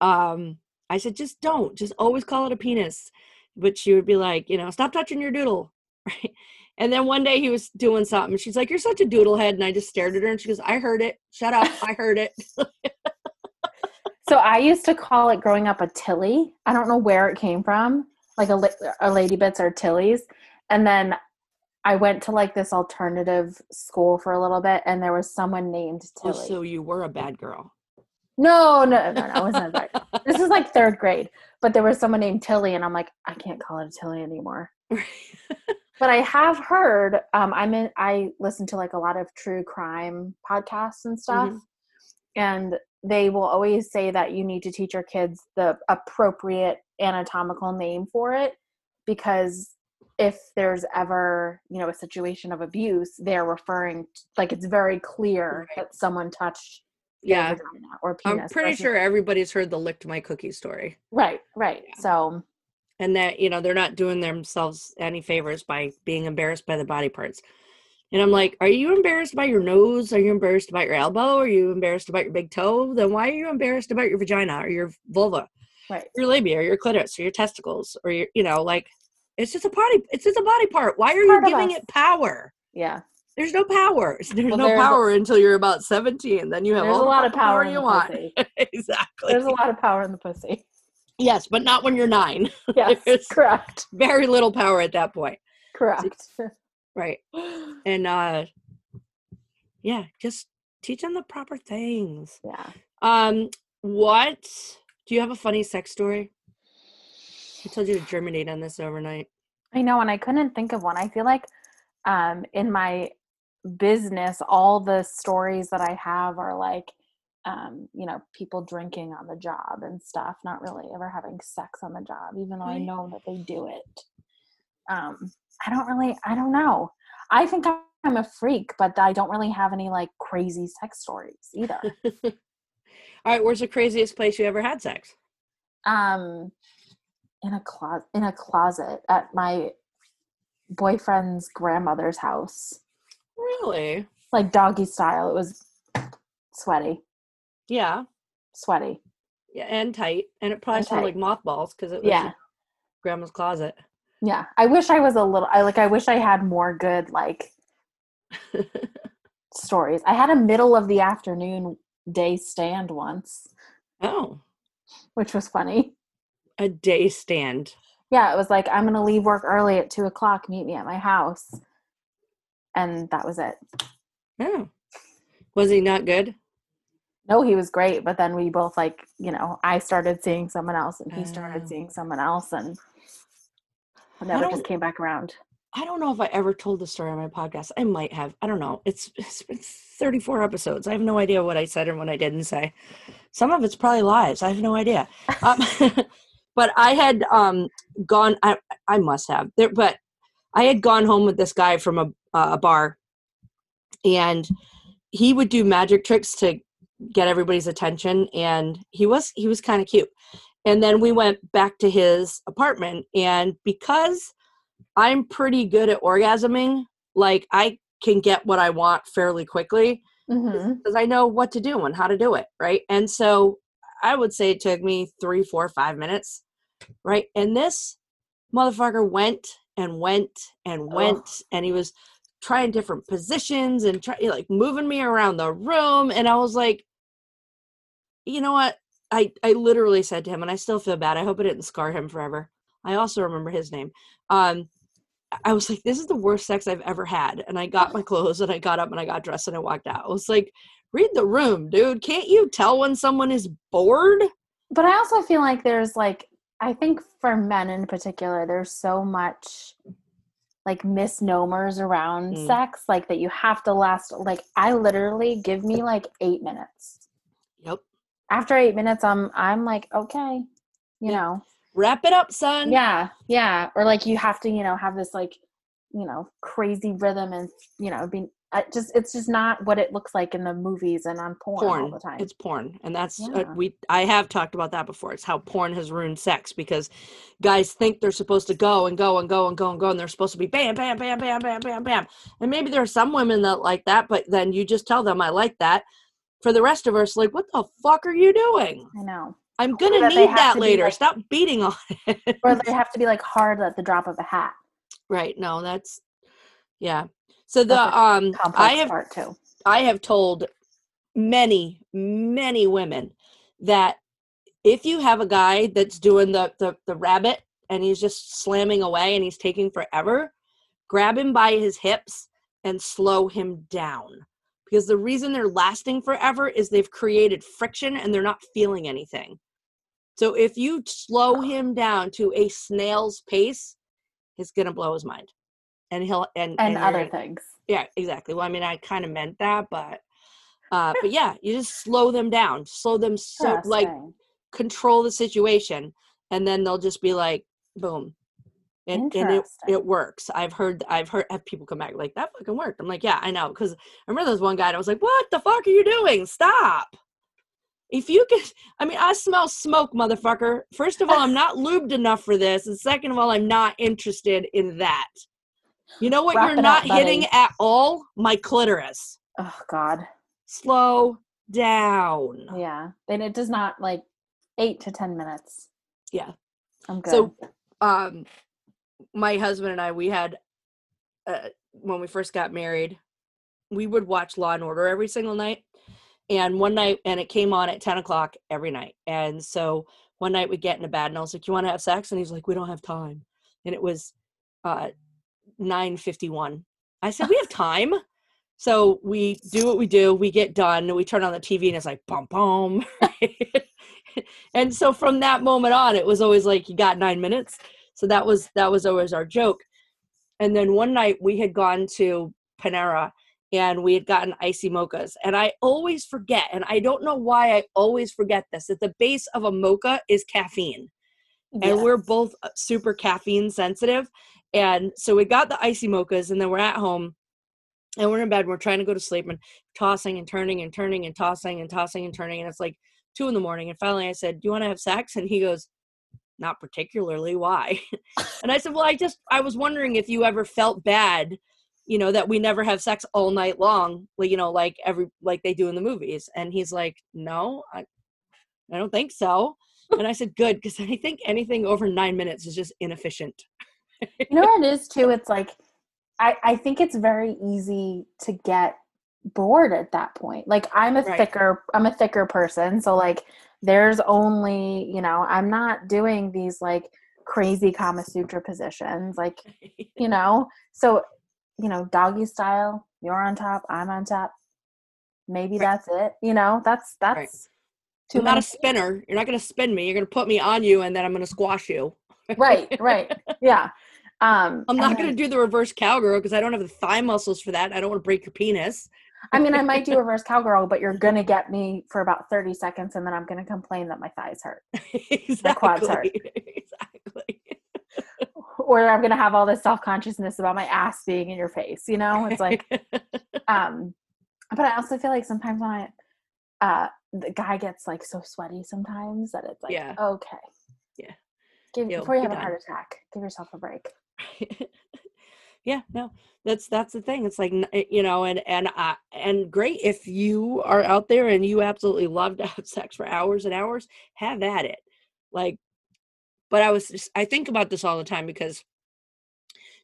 um, I said, just don't, just always call it a penis. But she would be like, you know, stop touching your doodle. [LAUGHS] Right. And then one day he was doing something. She's like, You're such a doodle head. And I just stared at her and she goes, I heard it. Shut up. I heard it. So I used to call it growing up a tilly. I don't know where it came from, like a, a lady bits or tillies. And then I went to like this alternative school for a little bit, and there was someone named Tilly. oh, Tilly. so you were a bad girl. no, no, no, no, I wasn't. That. [LAUGHS] this is like third grade, but there was someone named Tilly, and I'm like, I can't call it a Tilly anymore. [LAUGHS] But I have heard. Um, I'm in. I listen to like a lot of true crime podcasts and stuff, Mhm. and they will always say that you need to teach your kids the appropriate anatomical name for it because if there's ever you know a situation of abuse they're referring t- like it's very clear Right. that someone touched yeah. or penis I'm pretty sure everybody's heard the licked my cookie story. right right Yeah. so um, and that you know they're not doing themselves any favors by being embarrassed by the body parts and i'm like are you embarrassed by your nose are you embarrassed about your elbow are you embarrassed about your big toe then why are you embarrassed about your vagina or your vulva right your labia or your clitoris or your testicles or your you know like it's just a body it's just a body part. Why are you Part of giving it power? Yeah. There's no power. [LAUGHS] There's Well, no there's a- power until you're about 17 then you have all a the lot of fucking power you want. [LAUGHS] exactly. There's a lot of power in the pussy. Yes but not when you're nine. [LAUGHS] Yes There's- correct. very little power at that point. Correct. Right. And uh yeah just teach them the proper things. Yeah. Um what do you have a funny sex story i told you to germinate on this overnight I know, and I couldn't think of one. I feel like um, in my business, all the stories that I have are like, um, you know, people drinking on the job and stuff, not really ever having sex on the job, even though I know that they do it. Um, I don't really, I don't know. I think I'm a freak, but I don't really have any like crazy sex stories either. [LAUGHS] all right where's the craziest place you ever had sex um in a closet in a closet at my boyfriend's grandmother's house. Really? Like doggy style. It was sweaty. Yeah. Sweaty. Yeah and tight. And it probably And smelled tight. like mothballs because it was yeah. grandma's closet. Yeah. I wish i was a little i like i wish i had more good like [LAUGHS] stories. I had a middle of the afternoon day stand once. Oh. Which was funny a day stand yeah it was like i'm gonna leave work early at two o'clock meet me at my house and that was it oh was he not good No, he was great, but then we both like, you know, I started seeing someone else and he started Oh. seeing someone else and never just came back around. I don't know if I ever told the story on my podcast. I might have. I don't know. It's it's been 34 episodes. I have no idea what I said and what I didn't say. Some of it's probably lies. I have no idea. Um, [LAUGHS] but I had um, gone. I I must have. There, but I had gone home with this guy from a uh, a bar, and he would do magic tricks to get everybody's attention. And he was he was kind of cute. And then we went back to his apartment, and because I'm pretty good at orgasming. Like I can get what I want fairly quickly because I know what to do and how to do it, right? And so I would say it took me three, four, five minutes, right? And this motherfucker went and went and went, and he was trying different positions and try, like moving me around the room, and I was like, you know what? I I literally said to him, and I still feel bad. I hope it didn't scar him forever. I also remember his name. Um, I was like, this is the worst sex I've ever had. And I got my clothes and I got up and I got dressed and I walked out. I was like, read the room, dude. Can't you tell when someone is bored? But I also feel like there's like, I think for men in particular, there's so much like misnomers around Mm. sex, like that you have to last. Like, I literally give me like eight minutes. Yep. After eight minutes, I'm I'm like, okay, you Yeah. know, Wrap it up, son. yeah yeah or like you have to you know have this like you know crazy rhythm and you know be I just it's just not what it looks like in the movies and on porn, all the time. it's porn and that's uh, we i have talked about that before. It's how porn has ruined sex because guys think they're supposed to go and go and go and go and go and they're supposed to be bam bam bam bam bam bam bam. And maybe there are some women that like that but then you just tell them i like that. For the rest of us like what the fuck are you doing? I know. i'm gonna that need that be, later. like- stop beating on it. Or they have to be like hard at the drop of a hat. right. No that's yeah so the um i have part too. I have told many, many women that if you have a guy that's doing the, the the rabbit and he's just slamming away and he's taking forever, grab him by his hips and slow him down. Because the reason they're lasting forever is they've created friction and they're not feeling anything. So if you slow him down to a snail's pace, it's gonna blow his mind. And he'll and, And you're other things. yeah exactly. Well i mean i kind of meant that but uh but yeah you just slow them down slow them so like control the situation and then they'll just be like boom. And, and it, it works. I've heard i've heard have people come back like that fucking worked. I'm like yeah i know because i remember there was one guy and i was like what the fuck are you doing? Stop. If you can [LAUGHS] i mean i smell smoke motherfucker. First of all i'm not lubed enough for this and second of all i'm not interested in that you know what Wrap you're not up, buddy. hitting at all my clitoris Oh God. slow down Yeah. And it does not like eight to ten minutes. Yeah. I'm good. So, um, my husband and I, we had, uh, when we first got married, we would watch Law and Order every single night. And one night, and it came on at 10 o'clock every night. And so one night we get in a bed, and I was like, You want to have sex? And he's like, We don't have time. And it was uh, 9.51. I said, We have [LAUGHS] time. So we do what we do. We get done. We turn on the TV, and it's like, boom, bum. [LAUGHS] and so from that moment on, it was always like, You got nine minutes. So that was that was always our joke. And then one night we had gone to Panera and we had gotten icy mochas. And I always forget, and I don't know why I always forget this, that the base of a mocha is caffeine. And we're both uh, super caffeine sensitive. And so we got the icy mochas and then we're at home and we're in bed. And we're trying to go to sleep and tossing and turning and turning and tossing and tossing and turning. And it's like two in the morning. And finally I said, Do you want to have sex? And he goes, Not particularly. Why? and I said, Well, I just, I was wondering if you ever felt bad, you know, that we never have sex all night long, you know, like every, like they do in the movies. And he's like, No, I, I don't think so. And I said, Good, because I think anything over nine minutes is just inefficient. You know [LAUGHS] what it is too it's like i i think it's very easy to get bored at that point like i'm a Right. thicker i'm a thicker person so like there's only you know i'm not doing these like crazy kama sutra positions like [LAUGHS] you know so you know doggy style you're on top i'm on top maybe Right. that's it you know that's that's I'm too not a spinner. You're not going to spin me. You're going to put me on you and then I'm going to squash you. right right yeah um I'm not going to do the reverse cowgirl because I don't have the thigh muscles for that. I don't want to break your penis. I mean, I might do [LAUGHS] reverse cowgirl, but you're gonna get me for about 30 seconds, and then I'm gonna complain that my thighs hurt, [LAUGHS] exactly. quads hurt. [LAUGHS] exactly. or I'm gonna have all this self consciousness about my ass being in your face. You know, it's like, um, but I also feel like sometimes when I, uh, the guy gets like so sweaty sometimes that it's like, Yeah. okay, Yeah. give You'll before you have a heart attack, give yourself a break. [LAUGHS] yeah no that's that's the thing it's like eh, you know and and uh, and great if you are out there and you absolutely love to have [LAUGHS] sex for hours and hours have at it like but i was just i think about this all the time because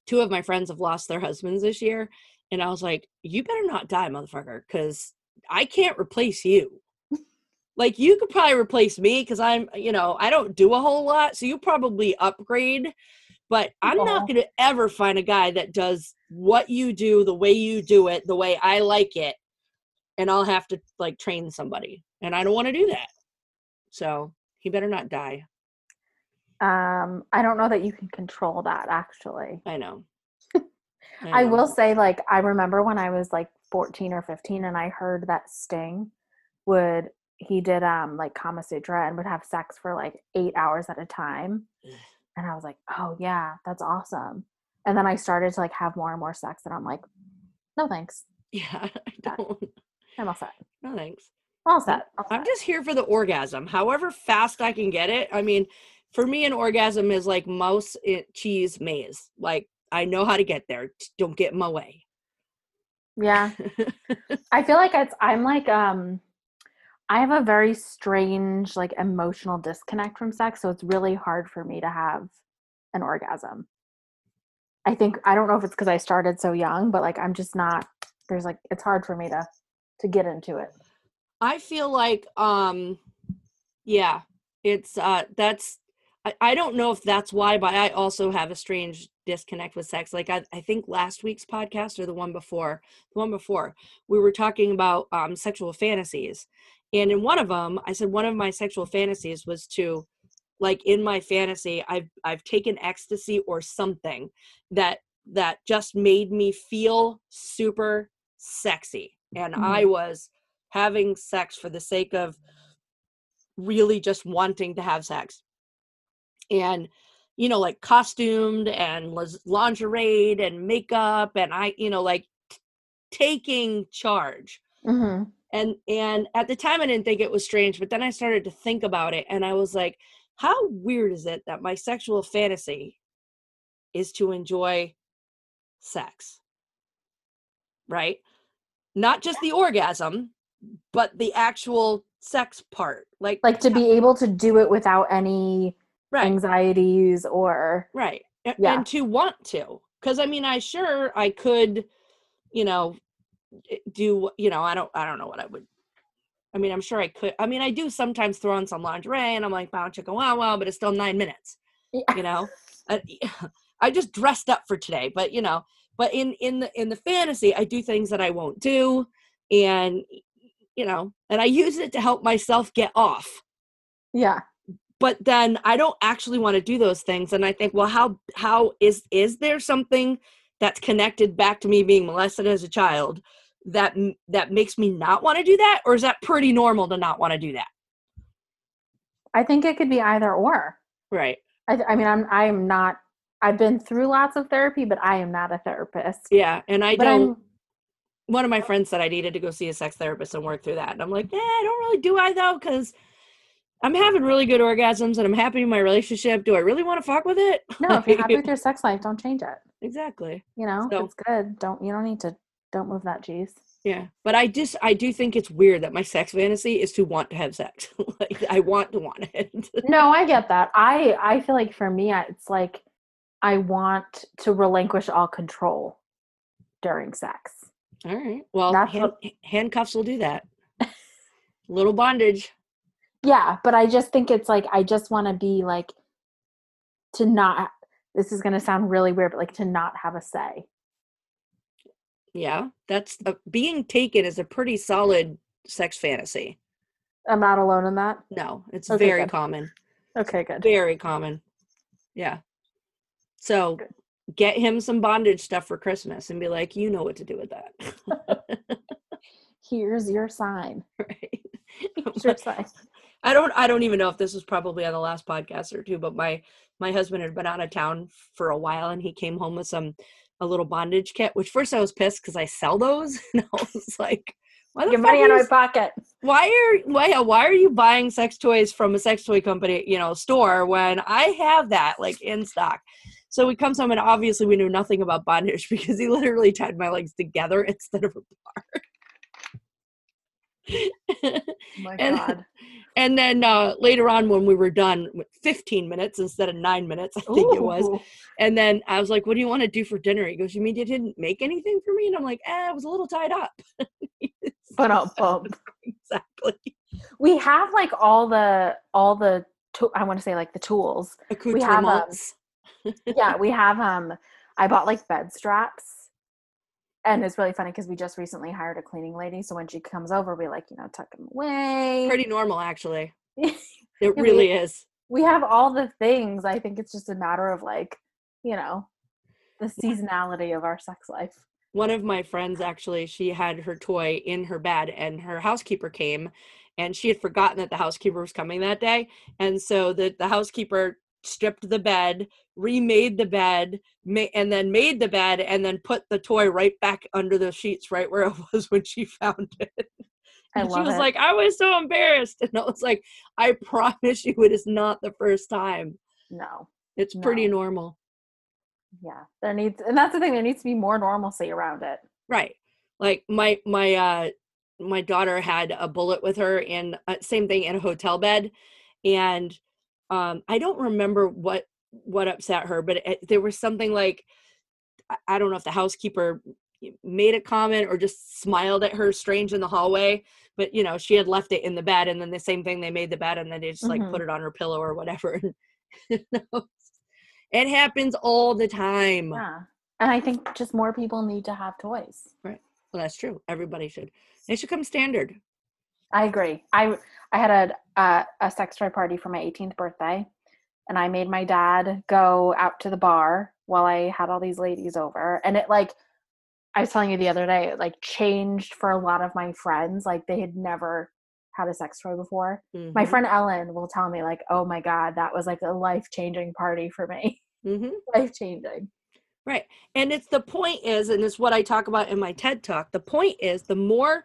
two of my friends have lost their husbands this year and i was like you better not die motherfucker because i can't replace you. Like you could probably replace me because i'm you know i don't do a whole lot so you probably upgrade but i'm not going to ever find a guy that does what you do the way you do it the way i like it and i'll have to like train somebody and i don't want to do that so he better not die Um, I don't know that you can control that actually. i know [LAUGHS] I know. will say, like, I remember when I was like 14 or 15 and I heard that Sting would, he did um like Kama Sutra and would have sex for like eight hours at a time. And I was like, oh, yeah, that's awesome. And then I started to like have more and more sex and I'm like, no thanks. Yeah, [LAUGHS] I don't. I'm all set. No thanks. All set. All I'm set. just here for the orgasm. However fast I can get it. I mean, for me, an orgasm is like mouse, i- cheese, maze. Like I know how to get there. Don't get in my way. Yeah. [LAUGHS] I feel like it's I'm like um I have a very strange like emotional disconnect from sex, so it's really hard for me to have an orgasm. I think I don't know if it's because I started so young, but like I'm just not there's like it's hard for me to to get into it. I feel like, um, yeah, it's uh, that's. I, I don't know if that's why, but I also have a strange disconnect with sex. Like I, I think last week's podcast or the one before, the one before, we were talking about um, sexual fantasies, and in one of them, I said one of my sexual fantasies was to, like in my fantasy, I've I've taken ecstasy or something that that just made me feel super sexy, and I was having sex for the sake of really just wanting to have sex. And you know like costumed and lingerie and makeup and i you know like t- taking charge. Hmm and and at the time i didn't think it was strange but then i started to think about it and i was like how weird is it that my sexual fantasy is to enjoy sex? Right? Not just the orgasm but the actual sex part like Like to be able to do it without any right. anxieties or right Yeah. and to want to because i mean i sure i could you know Eh, do you know i don't i don't know what i would i mean i'm sure i could i mean i do sometimes throw on some lingerie and i'm like wow chicken wow wow but it's still nine minutes Yeah. you know I, [LAUGHS] I just dressed up for today but you know but in in the in the fantasy i do things that i won't do and you know and i use it to help myself get off yeah. but then i don't actually want to do those things and i think well how how is is there something that's connected back to me being molested as a child that that makes me not want to do that or is that pretty normal to not want to do that I think it could be either or. right I, I mean, I'm I'm not. I've been through lots of therapy, but I am not a therapist. yeah and i but don't I'm one of my friends said i needed to go see a sex therapist and work through that and i'm like yeah i don't really do i though because i'm having really good orgasms and i'm happy in my relationship do i really want to fuck with it no. If you're happy with your sex life, don't change it. Exactly You know, So- it's good. Don't you don't need to don't move that cheese. Yeah, but I just I do think it's weird that my sex fantasy is to want to have sex. [LAUGHS] like I want to want it. [LAUGHS] No, I get that. I I feel like for me, it's like I want to relinquish all control during sex. All right. Well, hand, what- handcuffs will do that. Little bondage. [LAUGHS] Yeah, but I just think it's like I just want to be like to not. This is gonna sound really weird, but like to not have a say. Yeah, that's uh, being taken is a pretty solid sex fantasy. I'm not alone in that. No, it's Okay, very good. common. Okay, good. Very common. Yeah. So Good. get him some bondage stuff for Christmas and be like, you know what to do with that. [LAUGHS] Here's your sign. [LAUGHS] right. Here's your sign. [LAUGHS] I don't I don't even know if this was probably on the last podcast or two, but my my husband had been out of town for a while and he came home with some a little bondage kit, which first I was pissed because I sell those. [LAUGHS] And I was like, why the Your money are in you my pocket. why are why why are you buying sex toys from a sex toy company, you know, store when I have that like in stock? So he comes home and obviously we knew nothing about bondage [LAUGHS] because he literally tied my legs together instead of apart. Oh my [LAUGHS] god. And then uh, later on, when we were done, 15 minutes instead of nine minutes, I think it was. And then I was like, "What do you want to do for dinner?" He goes, "You mean you didn't make anything for me?" And I'm like, "Eh, I was a little tied up." [LAUGHS] But [LAUGHS] um, bum. exactly. we have like all the all the to- I want to say like the tools. have, um, yeah, we have um I bought like bed straps. And it's really funny because we just recently hired a cleaning lady. So when she comes over, we like, you know, tuck them away. Pretty normal, actually. [LAUGHS] Yeah, It we- really is. we have all the things. I think it's just a matter of like, you know, the seasonality of our sex life. One of my friends actually, she had her toy in her bed, and her housekeeper came, and she had forgotten that the housekeeper was coming that day, and so the the housekeeper stripped the bed, remade the bed, ma- and then made the bed, and then put the toy right back under the sheets, right where it was when she [LAUGHS] found it. I And she was it. like, I was so embarrassed. [LAUGHS] And I was like, I promise you, it is not the first time. no. It's pretty normal. Yeah. There needs and that's the thing, there needs to be more normalcy around it. Right. Like my my uh my daughter had a bullet with her in uh, same thing in a hotel bed and um I don't remember what what upset her but it, there was something like I- don't know if the housekeeper made a comment or just smiled at her strange in the hallway but you know she had left it in the bed and then the same thing they made the bed and then they just like Mhm. put it on her pillow or whatever you [LAUGHS] know? it happens all the time Yeah. And I think just more people need to have toys. Right well that's true everybody should it should come standard I agree. I I had a a, a sex toy party for my 18th birthday, and I made my dad go out to the bar while I had all these ladies over, and it like I was telling you the other day, it like changed for a lot of my friends. Like they had never had a sex toy before. My Mhm. friend Ellen will tell me like, "Oh my god, that was like a life changing party for me. Mm-hmm. [LAUGHS] life changing." Right. And it's the point is, and it's what I talk about in my TED talk. The point is, the more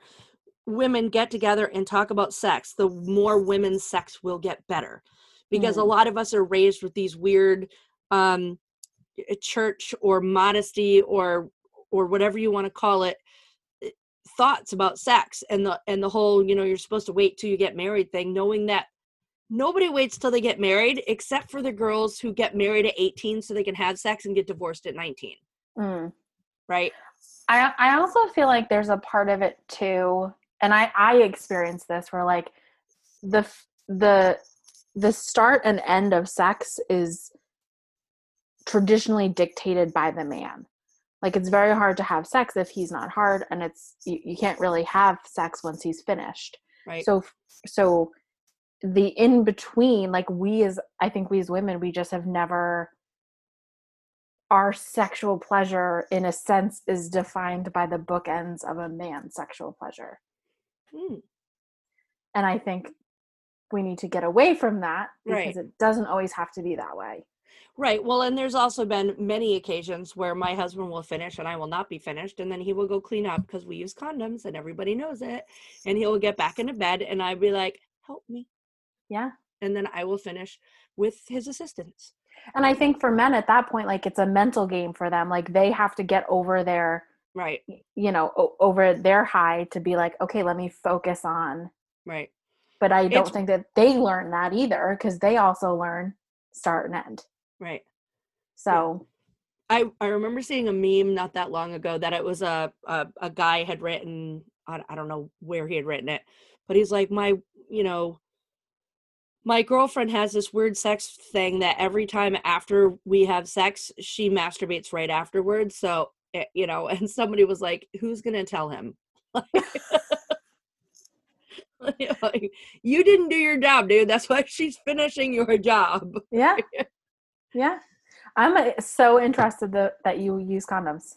women get together and talk about sex, the more women's sex will get better. Because a Mm. lot of us are raised with these weird um, uh, church or modesty or or whatever you want to call it uh, thoughts about sex and the and the whole you know you're supposed to wait till you get married thing knowing that nobody waits till they get married except for the girls who get married at 18 so they can have sex and get divorced at 19 Mm. right I I also feel like there's a part of it too, and I I experienced this where like the the the start and end of sex is traditionally dictated by the man. Like it's very hard to have sex if he's not hard, and it's you, you can't really have sex once he's finished. right So so the in between, like we as I think we as women, we just have never our sexual pleasure in a sense is defined by the bookends of a man's sexual pleasure. Hmm. And I think we need to get away from that because Right. it doesn't always have to be that way. right well and there's also been many occasions where my husband will finish and i will not be finished and then he will go clean up because we use condoms and everybody knows it and he'll get back into bed and i'd be like help me Yeah. and then i will finish with his assistance And I think for men at that point like it's a mental game for them. Like they have to get over their right. you know, o- over their high to be like, okay, let me focus on right. but I don't It's- think that they learn that either because they also learn start and end. right. So I, I remember seeing a meme not that long ago that it was a a, a guy had written I, I don't know where he had written it but he's like my you know my girlfriend has this weird sex thing that every time after we have sex she masturbates right afterwards so you know and somebody was like who's gonna tell him [LAUGHS] [LAUGHS] like, you didn't do your job dude that's why she's finishing your job yeah, [LAUGHS] yeah. I'm uh, so interested that that you use condoms.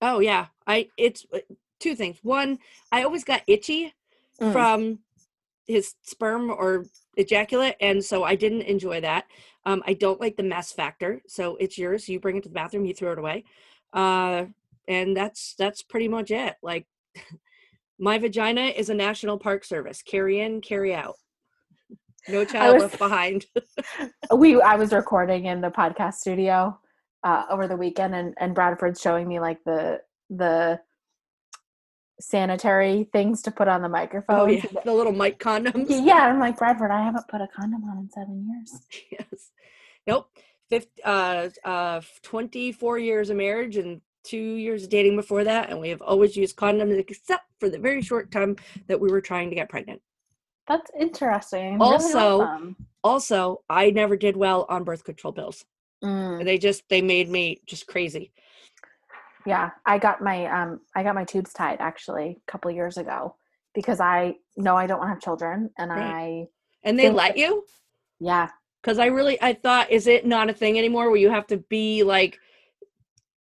Oh yeah, I it's uh, two things. One, I always got itchy Mm. from his sperm or ejaculate, and so I didn't enjoy that. Um, I don't like the mess factor, so it's yours. You bring it to the bathroom, you throw it away, uh, and that's that's pretty much it. Like my vagina is a national park service. Carry in, carry out. No child was- left behind. [LAUGHS] we I was recording in the podcast studio uh, over the weekend, and and Bradford's showing me like the the sanitary things to put on the microphone. oh yeah, the little mic condoms. Yeah, I'm like Bradford. I haven't put a condom on in seven years. [LAUGHS] yes. Nope. Fifth, uh, uh, 24 years of marriage and two years of dating before that. And we have always used condoms except for the very short time that we were trying to get pregnant. That's interesting. Really Also- awesome. Also, I never did well on birth control pills. Mm, They just, they made me just crazy. yeah, I got my um I got my tubes tied actually a couple years ago because I know I don't want to have children, and Right. I And they let you? yeah Because I really, I thought, is it not a thing anymore where you have to be like,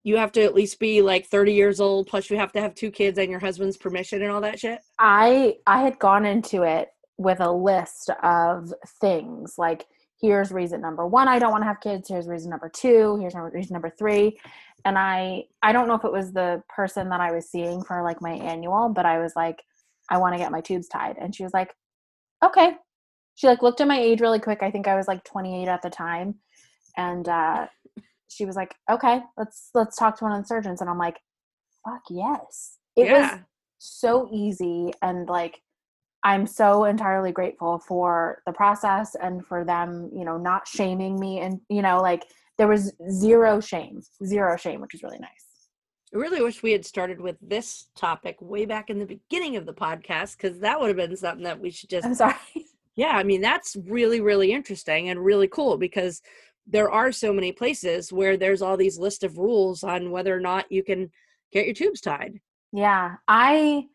you have to at least be like 30 years old, plus you have to have two kids and your husband's permission and all that shit? I I had gone into it with a list of things like here's reason number one i don't want to have kids here's reason number two here's reason number three and i i don't know if it was the person that i was seeing for like my annual but i was like i want to get my tubes tied and she was like okay she like looked at my age really quick. I think i was like 28 at the time. And uh she was like okay let's let's talk to one of the surgeons. And i'm like fuck yes. It was so easy. And like i'm so entirely grateful for the process and for them you know not shaming me and you know like there was zero shame zero shame which is really nice. I really wish we had started with this topic way back in the beginning of the podcast because that would have been something that we should just i'm sorry Yeah, I mean, that's really, really interesting and really cool because there are so many places where there's all these list of rules on whether or not you can get your tubes tied. Yeah, I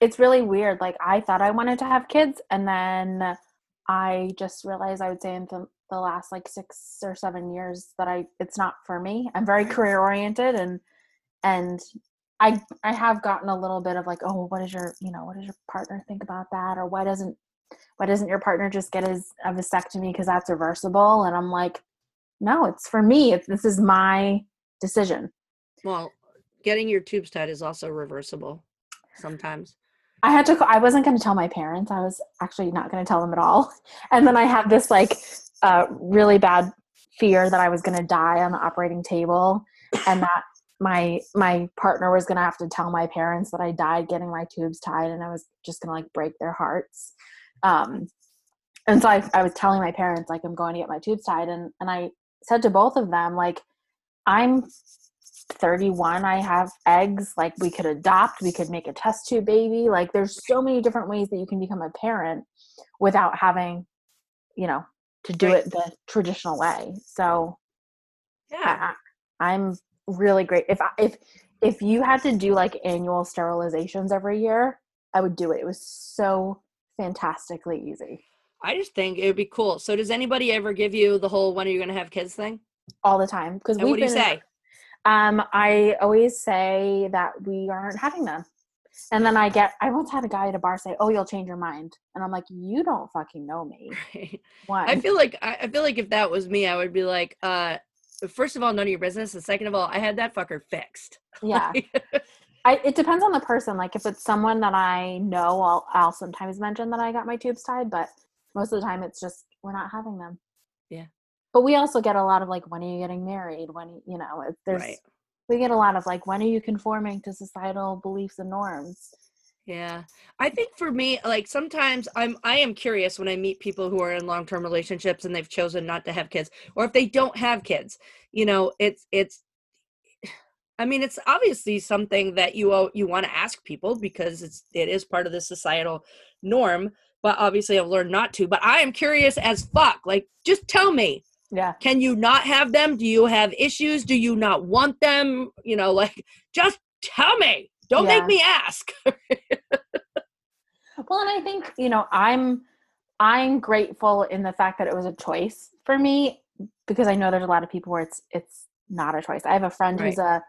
it's really weird. Like I thought I wanted to have kids and then I just realized I would say in the, the last like 6 or 7 years that I it's not for me. I'm very career oriented and and I I have gotten a little bit of like, "Oh, what does your, you know, what does your partner think about that?" or why doesn't why doesn't your partner just get his a vasectomy because that's reversible? And I'm like, "No, it's for me. It's, this is my decision." Well, getting your tubes tied is also reversible sometimes. I had to. I wasn't going to tell my parents. I was actually not going to tell them at all. [LAUGHS] And then I had this like uh, really bad fear that I was going to die on the operating table, and that my my partner was going to have to tell my parents that I died getting my tubes tied, and I was just going to like break their hearts. Um, and so I, I was telling my parents like I'm going to get my tubes tied, and and I said to both of them like I'm 31 i have eggs. Like we could adopt. We could make a test tube baby. Like there's so many different ways that you can become a parent without having you know to do Right. it the traditional way. So Yeah. I, i'm really great. If I, if if you had to do like annual sterilizations every year i would do it. It was so fantastically easy I just think it would be cool. So, does anybody ever give you the whole when are you going to have kids thing? all the time because what do you say? Um, I always say that we aren't having them. And then I get, I once had a guy at a bar say, "Oh, you'll change your mind," and I'm like, "You don't fucking know me." [LAUGHS] One, I feel like I I feel like if that was me, I would be like, uh, first of all, none of your business, and second of all, I had that fucker fixed. [LAUGHS] yeah. [LAUGHS] I, it depends on the person. Like if it's someone that I know, I'll I'll sometimes mention that I got my tubes tied, but most of the time it's just we're not having them. Yeah. But we also get a lot of like, when are you getting married? When you know, there's Right. we get a lot of like, when are you conforming to societal beliefs and norms? Yeah. I think for me, like sometimes I'm I am curious when I meet people who are in long-term relationships and they've chosen not to have kids or if they don't have kids. You know, it's it's I mean, it's obviously something that you you want to ask people because it's it is part of the societal norm, but obviously I've learned not to. But I am curious as fuck. Like just tell me, Yeah. can you not have them? Do you have issues? Do you not want them? You know, like just tell me. Don't Yeah. make me ask. [LAUGHS] Well, and I think, you know, I'm I'm grateful in the fact that it was a choice for me because I know there's a lot of people where it's it's not a choice. I have a friend who's a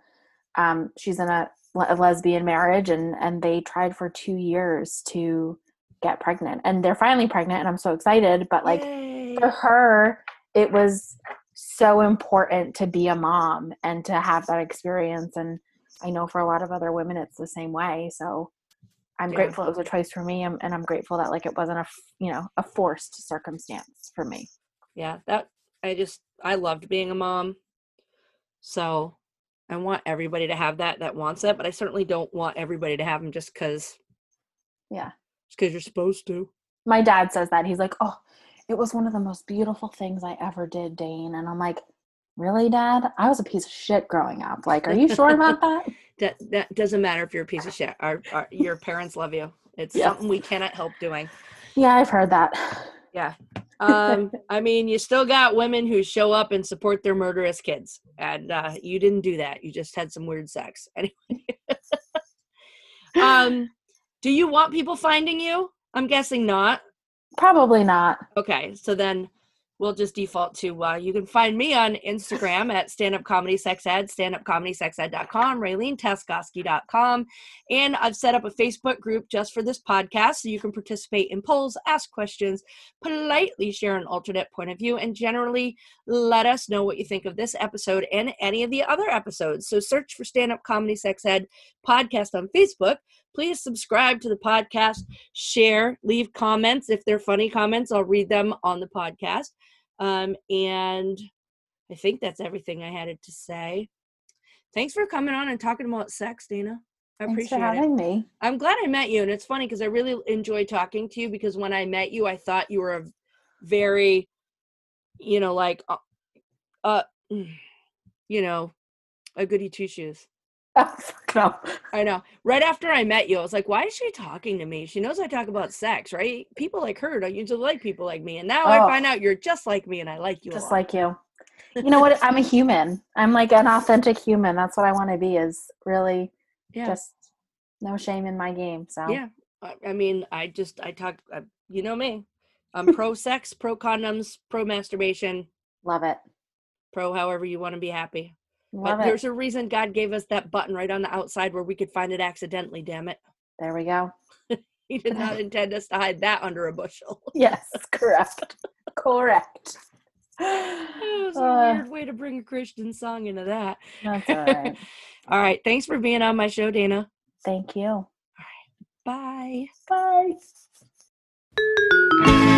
um she's in a, a lesbian marriage and and they tried for 2 years to get pregnant and they're finally pregnant and I'm so excited, but like Yay. for her it was so important to be a mom and to have that experience and i know for a lot of other women it's the same way so i'm Yeah. grateful it was a choice for me and, and i'm grateful that like it wasn't a you know a forced circumstance for me yeah that i just i loved being a mom so i want everybody to have that that wants it but i certainly don't want everybody to have them just because Yeah. just because you're supposed to. My dad says that he's like oh it was one of the most beautiful things i ever did dane and i'm like really dad? I was a piece of shit growing up like are you sure about that? [LAUGHS] That that doesn't matter if you're a piece of shit our, our your parents love you. It's Yeah. something we cannot help doing. Yeah i've heard that um [LAUGHS] i mean you still got women who show up and support their murderous kids and uh you didn't do that. You just had some weird sex. [LAUGHS] Anyway. Um do you want people finding you? I'm guessing not. Probably not. Okay so then we'll just default to uh, you can find me on Instagram at stand up comedy sex ed, stand up comedy sex ed.com. And I've set up a Facebook group just for this podcast so you can participate in polls, ask questions, politely share an alternate point of view, and generally let us know what you think of this episode and any of the other episodes. So search for Stand Up Comedy Sex Ed podcast on Facebook. Please subscribe to the podcast, share, leave comments. If they're funny comments, I'll read them on the podcast. Um, and I think that's everything I had to say. Thanks for coming on and talking about sex, Dana. I Thanks appreciate for having it. me. I'm glad I met you, and it's funny because I really enjoy talking to you. Because when I met you, I thought you were a very, you know, like, uh, uh you know, a goody two shoes. [LAUGHS] No. I know. Right after I met you, I was like, why is she talking to me? She knows I talk about sex, right? People like her don't usually like people like me. And now I Oh. find out you're just like me and I like you. a Just like you. You know what? I'm a human. I'm like an authentic human. That's what I want to be. Is really yeah. just no shame in my game. So Yeah. I, I mean, I just, I talk, I, uh, you know me. I'm [LAUGHS] pro sex, pro condoms, pro masturbation, love it. pro however you want to be happy. Love but it. there's a reason God gave us that button right on the outside where we could find it accidentally, damn it. There we go. [LAUGHS] He did not [LAUGHS] intend us to hide that under a bushel. [LAUGHS] Yes, correct. correct. It was a Uh, weird way to bring a Christian song into that. That's all right. All right. Thanks for being on my show, Dana. Thank you. All right. Bye. Bye.